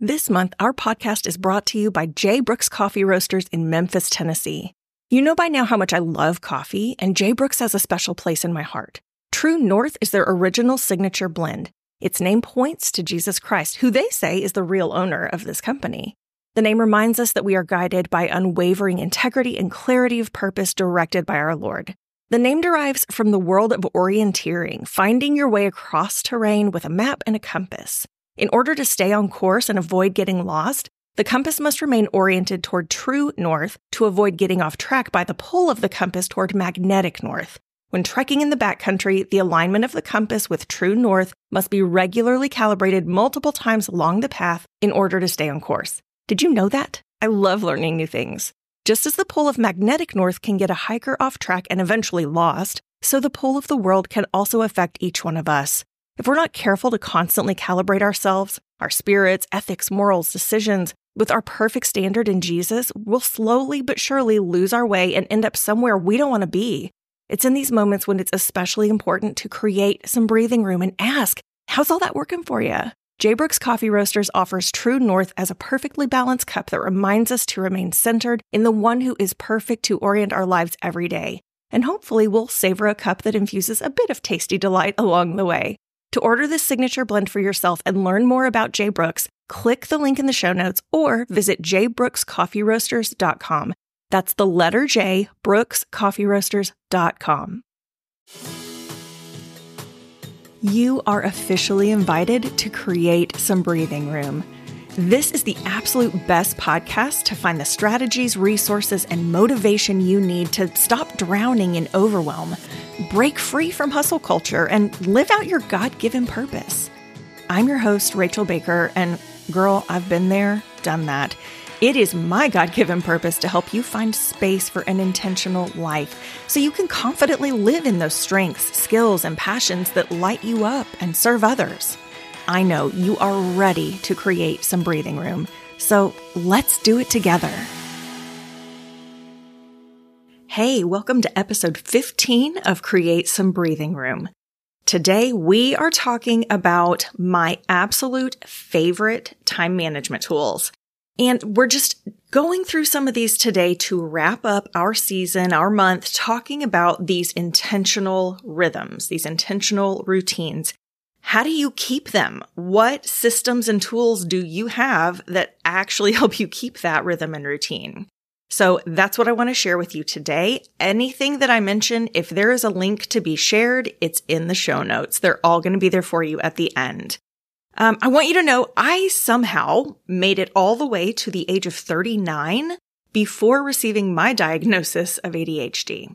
This month, our podcast is brought to you by J. Brooks Coffee Roasters in Memphis, Tennessee. You know by now how much I love coffee, and J. Brooks has a special place in my heart. True North is their original signature blend. Its name points to Jesus Christ, who they say is the real owner of this company. The name reminds us that we are guided by unwavering integrity and clarity of purpose directed by our Lord. The name derives from the world of orienteering, finding your way across terrain with a map and a compass. In order to stay on course and avoid getting lost, the compass must remain oriented toward true north to avoid getting off track by the pull of the compass toward magnetic north. When trekking in the backcountry, the alignment of the compass with true north must be regularly calibrated multiple times along the path in order to stay on course. Did you know that? I love learning new things. Just as the pull of magnetic north can get a hiker off track and eventually lost, so the pull of the world can also affect each one of us. If we're not careful to constantly calibrate ourselves, our spirits, ethics, morals, decisions, with our perfect standard in Jesus, we'll slowly but surely lose our way and end up somewhere we don't want to be. It's in these moments when it's especially important to create some breathing room and ask, how's all that working for you? J. Brooks Coffee Roasters offers True North as a perfectly balanced cup that reminds us to remain centered in the one who is perfect to orient our lives every day. And hopefully, we'll savor a cup that infuses a bit of tasty delight along the way. To order this signature blend for yourself and learn more about J. Brooks, click the link in the show notes or visit jbrookscoffeeroasters.com. That's the letter J, brookscoffeeroasters.com. You are officially invited to create some breathing room. This is the absolute best podcast to find the strategies, resources, and motivation you need to stop drowning in overwhelm break free from hustle culture, and live out your God given purpose. I'm your host, Rachel Baker, and girl, I've been there, done that. It is my God given purpose to help you find space for an intentional life so you can confidently live in those strengths, skills, and passions that light you up and serve others. I know you are ready to create some breathing room, so let's do it together. Hey, welcome to episode 15 of Create Some Breathing Room. Today we are talking about my absolute favorite time management tools. And we're just going through some of these today to wrap up our season, our month, talking about these intentional rhythms, these intentional routines. How do you keep them? What systems and tools do you have that actually help you keep that rhythm and routine? So that's what I want to share with you today. Anything that I mention, if there is a link to be shared, it's in the show notes. They're all going to be there for you at the end. Um, I want you to know I somehow made it all the way to the age of 39 before receiving my diagnosis of ADHD.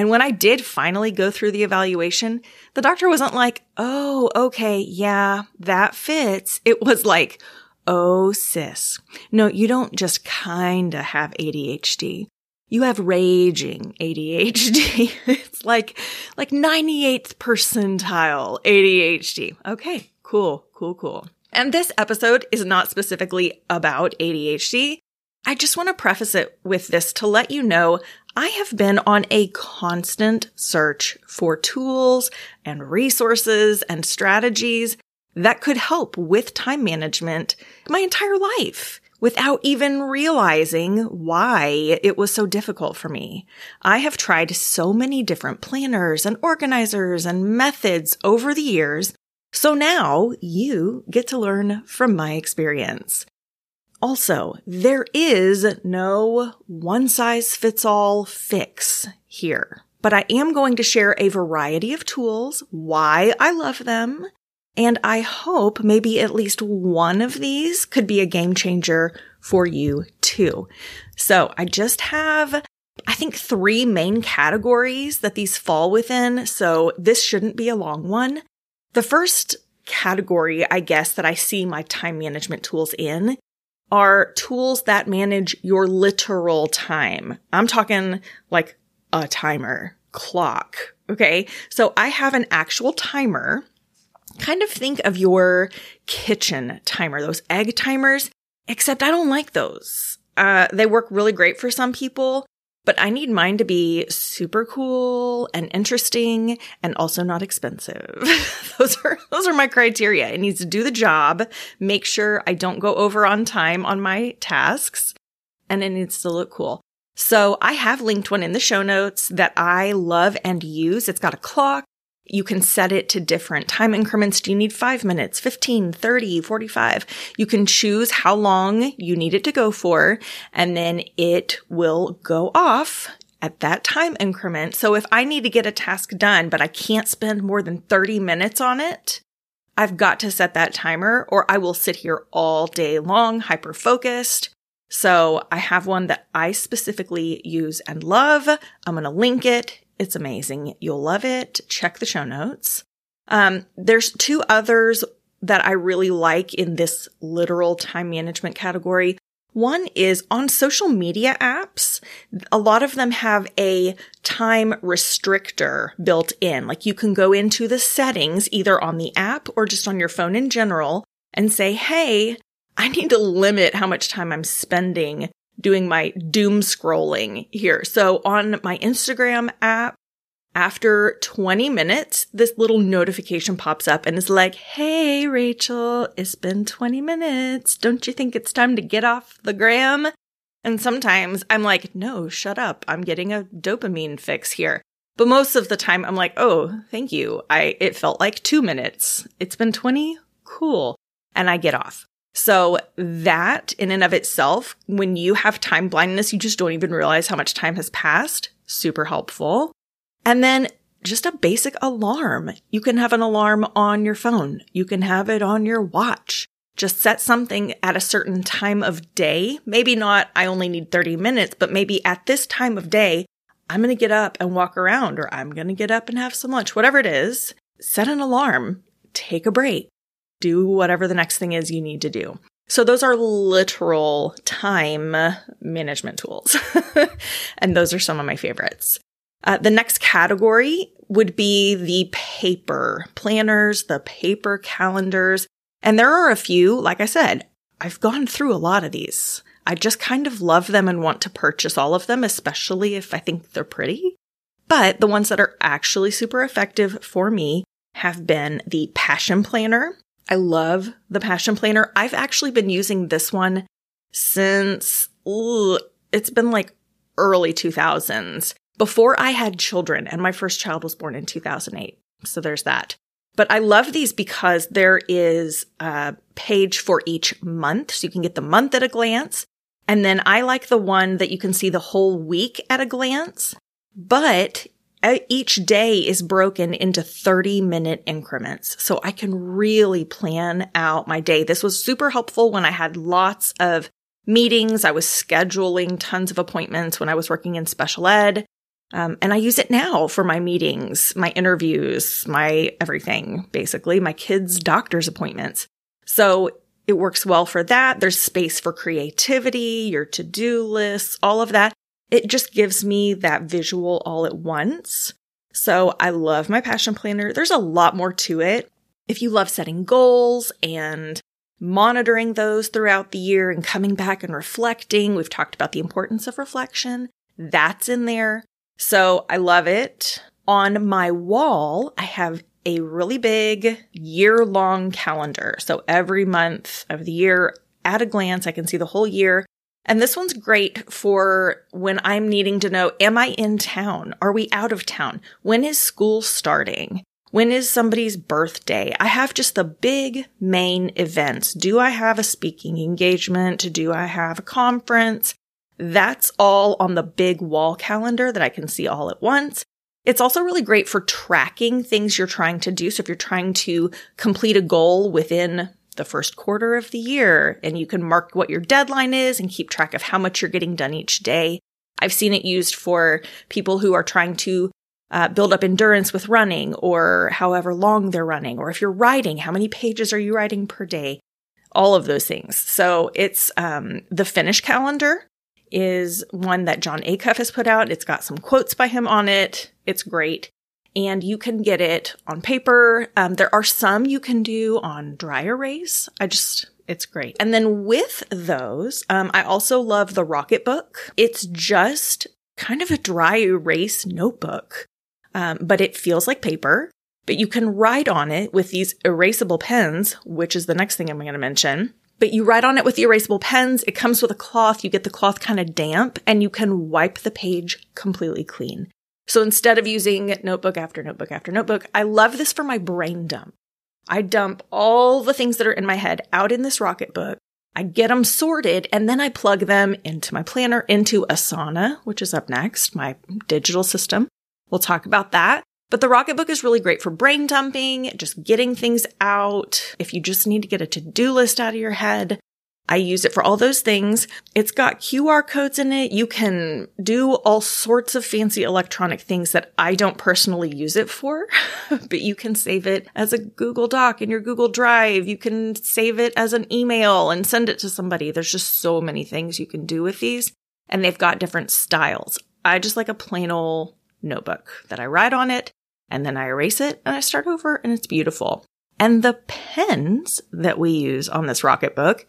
And when I did finally go through the evaluation, the doctor wasn't like, Oh, okay. Yeah, that fits. It was like, Oh, sis. No, you don't just kinda have ADHD. You have raging ADHD. it's like, like 98th percentile ADHD. Okay, cool, cool, cool. And this episode is not specifically about ADHD. I just want to preface it with this to let you know I have been on a constant search for tools and resources and strategies that could help with time management my entire life without even realizing why it was so difficult for me. I have tried so many different planners and organizers and methods over the years. So now you get to learn from my experience. Also, there is no one size fits all fix here, but I am going to share a variety of tools, why I love them, and I hope maybe at least one of these could be a game changer for you too. So I just have, I think three main categories that these fall within. So this shouldn't be a long one. The first category, I guess, that I see my time management tools in are tools that manage your literal time. I'm talking like a timer, clock. Okay. So I have an actual timer kind of think of your kitchen timer, those egg timers, except I don't like those. Uh, they work really great for some people, but I need mine to be super cool and interesting and also not expensive. those are, those are my criteria. It needs to do the job, make sure I don't go over on time on my tasks, and it needs to look cool. So I have linked one in the show notes that I love and use. It's got a clock. You can set it to different time increments. Do you need five minutes, 15, 30, 45? You can choose how long you need it to go for, and then it will go off at that time increment. So if I need to get a task done, but I can't spend more than 30 minutes on it, I've got to set that timer or I will sit here all day long, hyper focused. So I have one that I specifically use and love. I'm going to link it. It's amazing. You'll love it. Check the show notes. Um, there's two others that I really like in this literal time management category. One is on social media apps. A lot of them have a time restrictor built in. Like you can go into the settings either on the app or just on your phone in general and say, Hey, I need to limit how much time I'm spending doing my doom scrolling here. So on my Instagram app, after 20 minutes, this little notification pops up and is like, Hey, Rachel, it's been 20 minutes. Don't you think it's time to get off the gram? And sometimes I'm like, no, shut up. I'm getting a dopamine fix here. But most of the time I'm like, oh, thank you. I, it felt like two minutes. It's been 20. Cool. And I get off. So that in and of itself, when you have time blindness, you just don't even realize how much time has passed. Super helpful. And then just a basic alarm. You can have an alarm on your phone. You can have it on your watch. Just set something at a certain time of day. Maybe not, I only need 30 minutes, but maybe at this time of day, I'm going to get up and walk around or I'm going to get up and have some lunch, whatever it is. Set an alarm. Take a break do whatever the next thing is you need to do. So those are literal time management tools. and those are some of my favorites. Uh, the next category would be the paper planners, the paper calendars. And there are a few, like I said, I've gone through a lot of these. I just kind of love them and want to purchase all of them, especially if I think they're pretty. But the ones that are actually super effective for me have been the Passion Planner, I love the Passion Planner. I've actually been using this one since ooh, it's been like early 2000s before I had children, and my first child was born in 2008. So there's that. But I love these because there is a page for each month. So you can get the month at a glance. And then I like the one that you can see the whole week at a glance. But each day is broken into 30 minute increments. So I can really plan out my day. This was super helpful when I had lots of meetings. I was scheduling tons of appointments when I was working in special ed. Um, and I use it now for my meetings, my interviews, my everything, basically, my kids' doctor's appointments. So it works well for that. There's space for creativity, your to do lists, all of that it just gives me that visual all at once. So I love my passion planner. There's a lot more to it. If you love setting goals and monitoring those throughout the year and coming back and reflecting, we've talked about the importance of reflection. That's in there. So I love it. On my wall, I have a really big year long calendar. So every month of the year at a glance, I can see the whole year. And this one's great for when I'm needing to know, am I in town? Are we out of town? When is school starting? When is somebody's birthday? I have just the big main events. Do I have a speaking engagement? Do I have a conference? That's all on the big wall calendar that I can see all at once. It's also really great for tracking things you're trying to do. So if you're trying to complete a goal within the first quarter of the year and you can mark what your deadline is and keep track of how much you're getting done each day. I've seen it used for people who are trying to uh, build up endurance with running or however long they're running, or if you're writing, how many pages are you writing per day? All of those things. So it's um, the finish calendar is one that Jon Acuff has put out. It's got some quotes by him on it. It's great and you can get it on paper. Um, there are some you can do on dry erase. I just, it's great. And then with those, um, I also love the Rocketbook. It's just kind of a dry erase notebook, um, but it feels like paper. But you can write on it with these erasable pens, which is the next thing I'm going to mention. But you write on it with the erasable pens. It comes with a cloth. You get the cloth kind of damp and you can wipe the page completely clean. So instead of using notebook after notebook after notebook, I love this for my brain dump. I dump all the things that are in my head out in this Rocketbook. I get them sorted and then I plug them into my planner, into Asana, which is up next, my digital system. We'll talk about that. But the Rocketbook is really great for brain dumping, just getting things out. If you just need to get a to-do list out of your head, I use it for all those things. It's got QR codes in it. You can do all sorts of fancy electronic things that I don't personally use it for, but you can save it as a Google Doc in your Google Drive. You can save it as an email and send it to somebody. There's just so many things you can do with these and they've got different styles. I just like a plain old notebook that I write on it and then I erase it and I start over and it's beautiful. And the pens that we use on this Rocketbook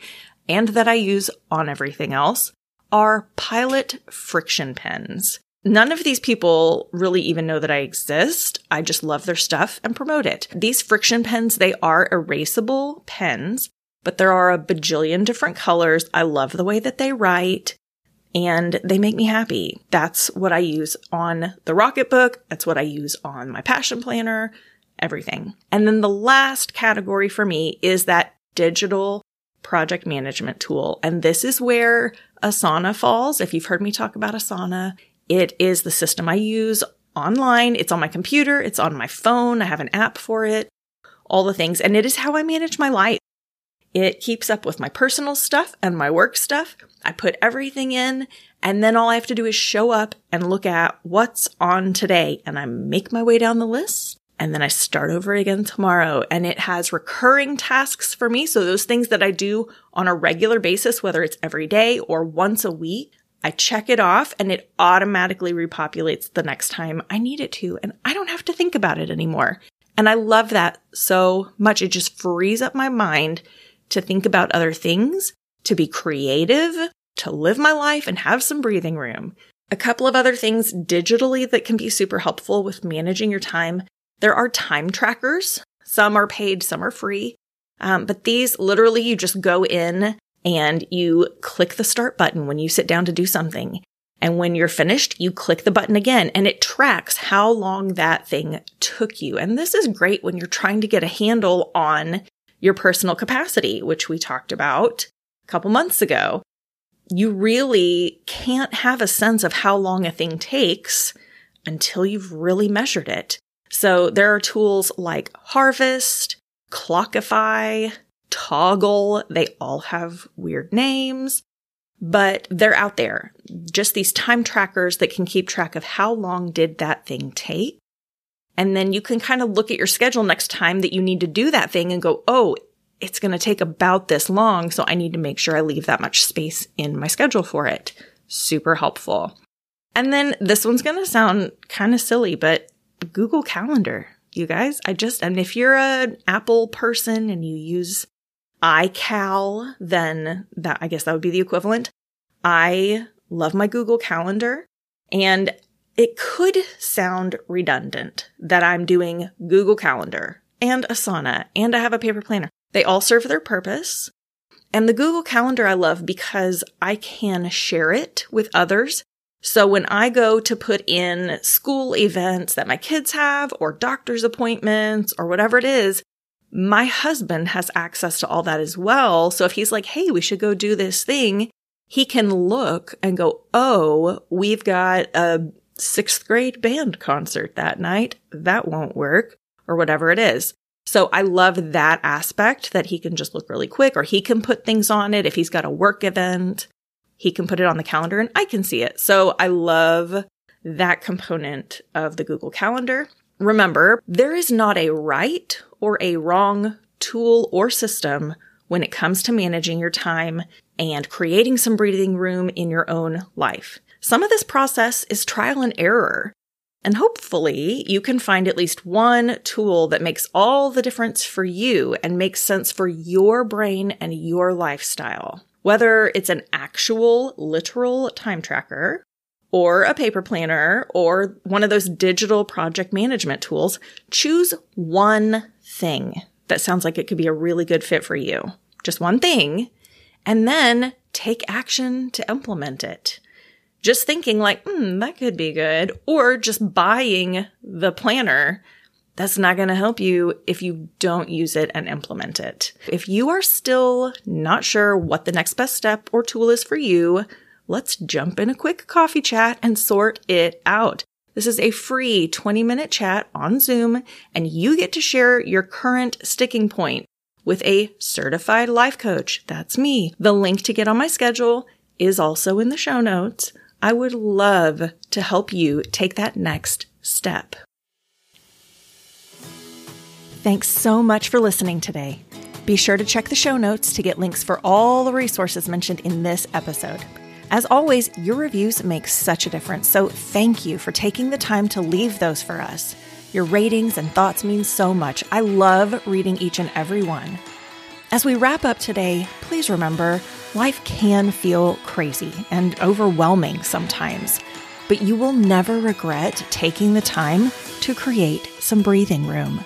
and that I use on everything else are Pilot Frixion pens. None of these people really even know that I exist. I just love their stuff and promote it. These Frixion pens, they are erasable pens, but there are a bajillion different colors. I love the way that they write and they make me happy. That's what I use on the Rocketbook. That's what I use on my Passion Planner, everything. And then the last category for me is that digital project management tool. And this is where Asana falls. If you've heard me talk about Asana, it is the system I use online. It's on my computer. It's on my phone. I have an app for it, all the things. And it is how I manage my life. It keeps up with my personal stuff and my work stuff. I put everything in and then all I have to do is show up and look at what's on today and I make my way down the list and then I start over again tomorrow. And it has recurring tasks for me. So those things that I do on a regular basis, whether it's every day or once a week, I check it off and it automatically repopulates the next time I need it to. And I don't have to think about it anymore. And I love that so much. It just frees up my mind to think about other things, to be creative, to live my life and have some breathing room. A couple of other things digitally that can be super helpful with managing your time there are time trackers. Some are paid, some are free. Um, but these literally you just go in and you click the start button when you sit down to do something. And when you're finished, you click the button again and it tracks how long that thing took you. And this is great when you're trying to get a handle on your personal capacity, which we talked about a couple months ago. You really can't have a sense of how long a thing takes until you've really measured it. So there are tools like Harvest, Clockify, Toggl. They all have weird names, but they're out there. Just these time trackers that can keep track of how long did that thing take. And then you can kind of look at your schedule next time that you need to do that thing and go, Oh, it's going to take about this long. So I need to make sure I leave that much space in my schedule for it. Super helpful. And then this one's going to sound kind of silly, but Google Calendar, you guys. I just, and if you're an Apple person and you use iCal, then that, I guess that would be the equivalent. I love my Google Calendar and it could sound redundant that I'm doing Google Calendar and Asana and I have a paper planner. They all serve their purpose. And the Google Calendar I love because I can share it with others so when I go to put in school events that my kids have or doctor's appointments or whatever it is, my husband has access to all that as well. So if he's like, Hey, we should go do this thing, he can look and go, Oh, we've got a sixth grade band concert that night. That won't work or whatever it is. So I love that aspect that he can just look really quick or he can put things on it if he's got a work event he can put it on the calendar and I can see it. So I love that component of the Google Calendar. Remember, there is not a right or a wrong tool or system when it comes to managing your time and creating some breathing room in your own life. Some of this process is trial and error. And hopefully you can find at least one tool that makes all the difference for you and makes sense for your brain and your lifestyle. Whether it's an actual literal time tracker or a paper planner or one of those digital project management tools, choose one thing that sounds like it could be a really good fit for you. Just one thing. And then take action to implement it. Just thinking like, hmm, that could be good. Or just buying the planner. That's not going to help you if you don't use it and implement it. If you are still not sure what the next best step or tool is for you, let's jump in a quick coffee chat and sort it out. This is a free 20 minute chat on Zoom and you get to share your current sticking point with a certified life coach. That's me. The link to get on my schedule is also in the show notes. I would love to help you take that next step. Thanks so much for listening today. Be sure to check the show notes to get links for all the resources mentioned in this episode. As always, your reviews make such a difference, so thank you for taking the time to leave those for us. Your ratings and thoughts mean so much. I love reading each and every one. As we wrap up today, please remember life can feel crazy and overwhelming sometimes, but you will never regret taking the time to create some breathing room.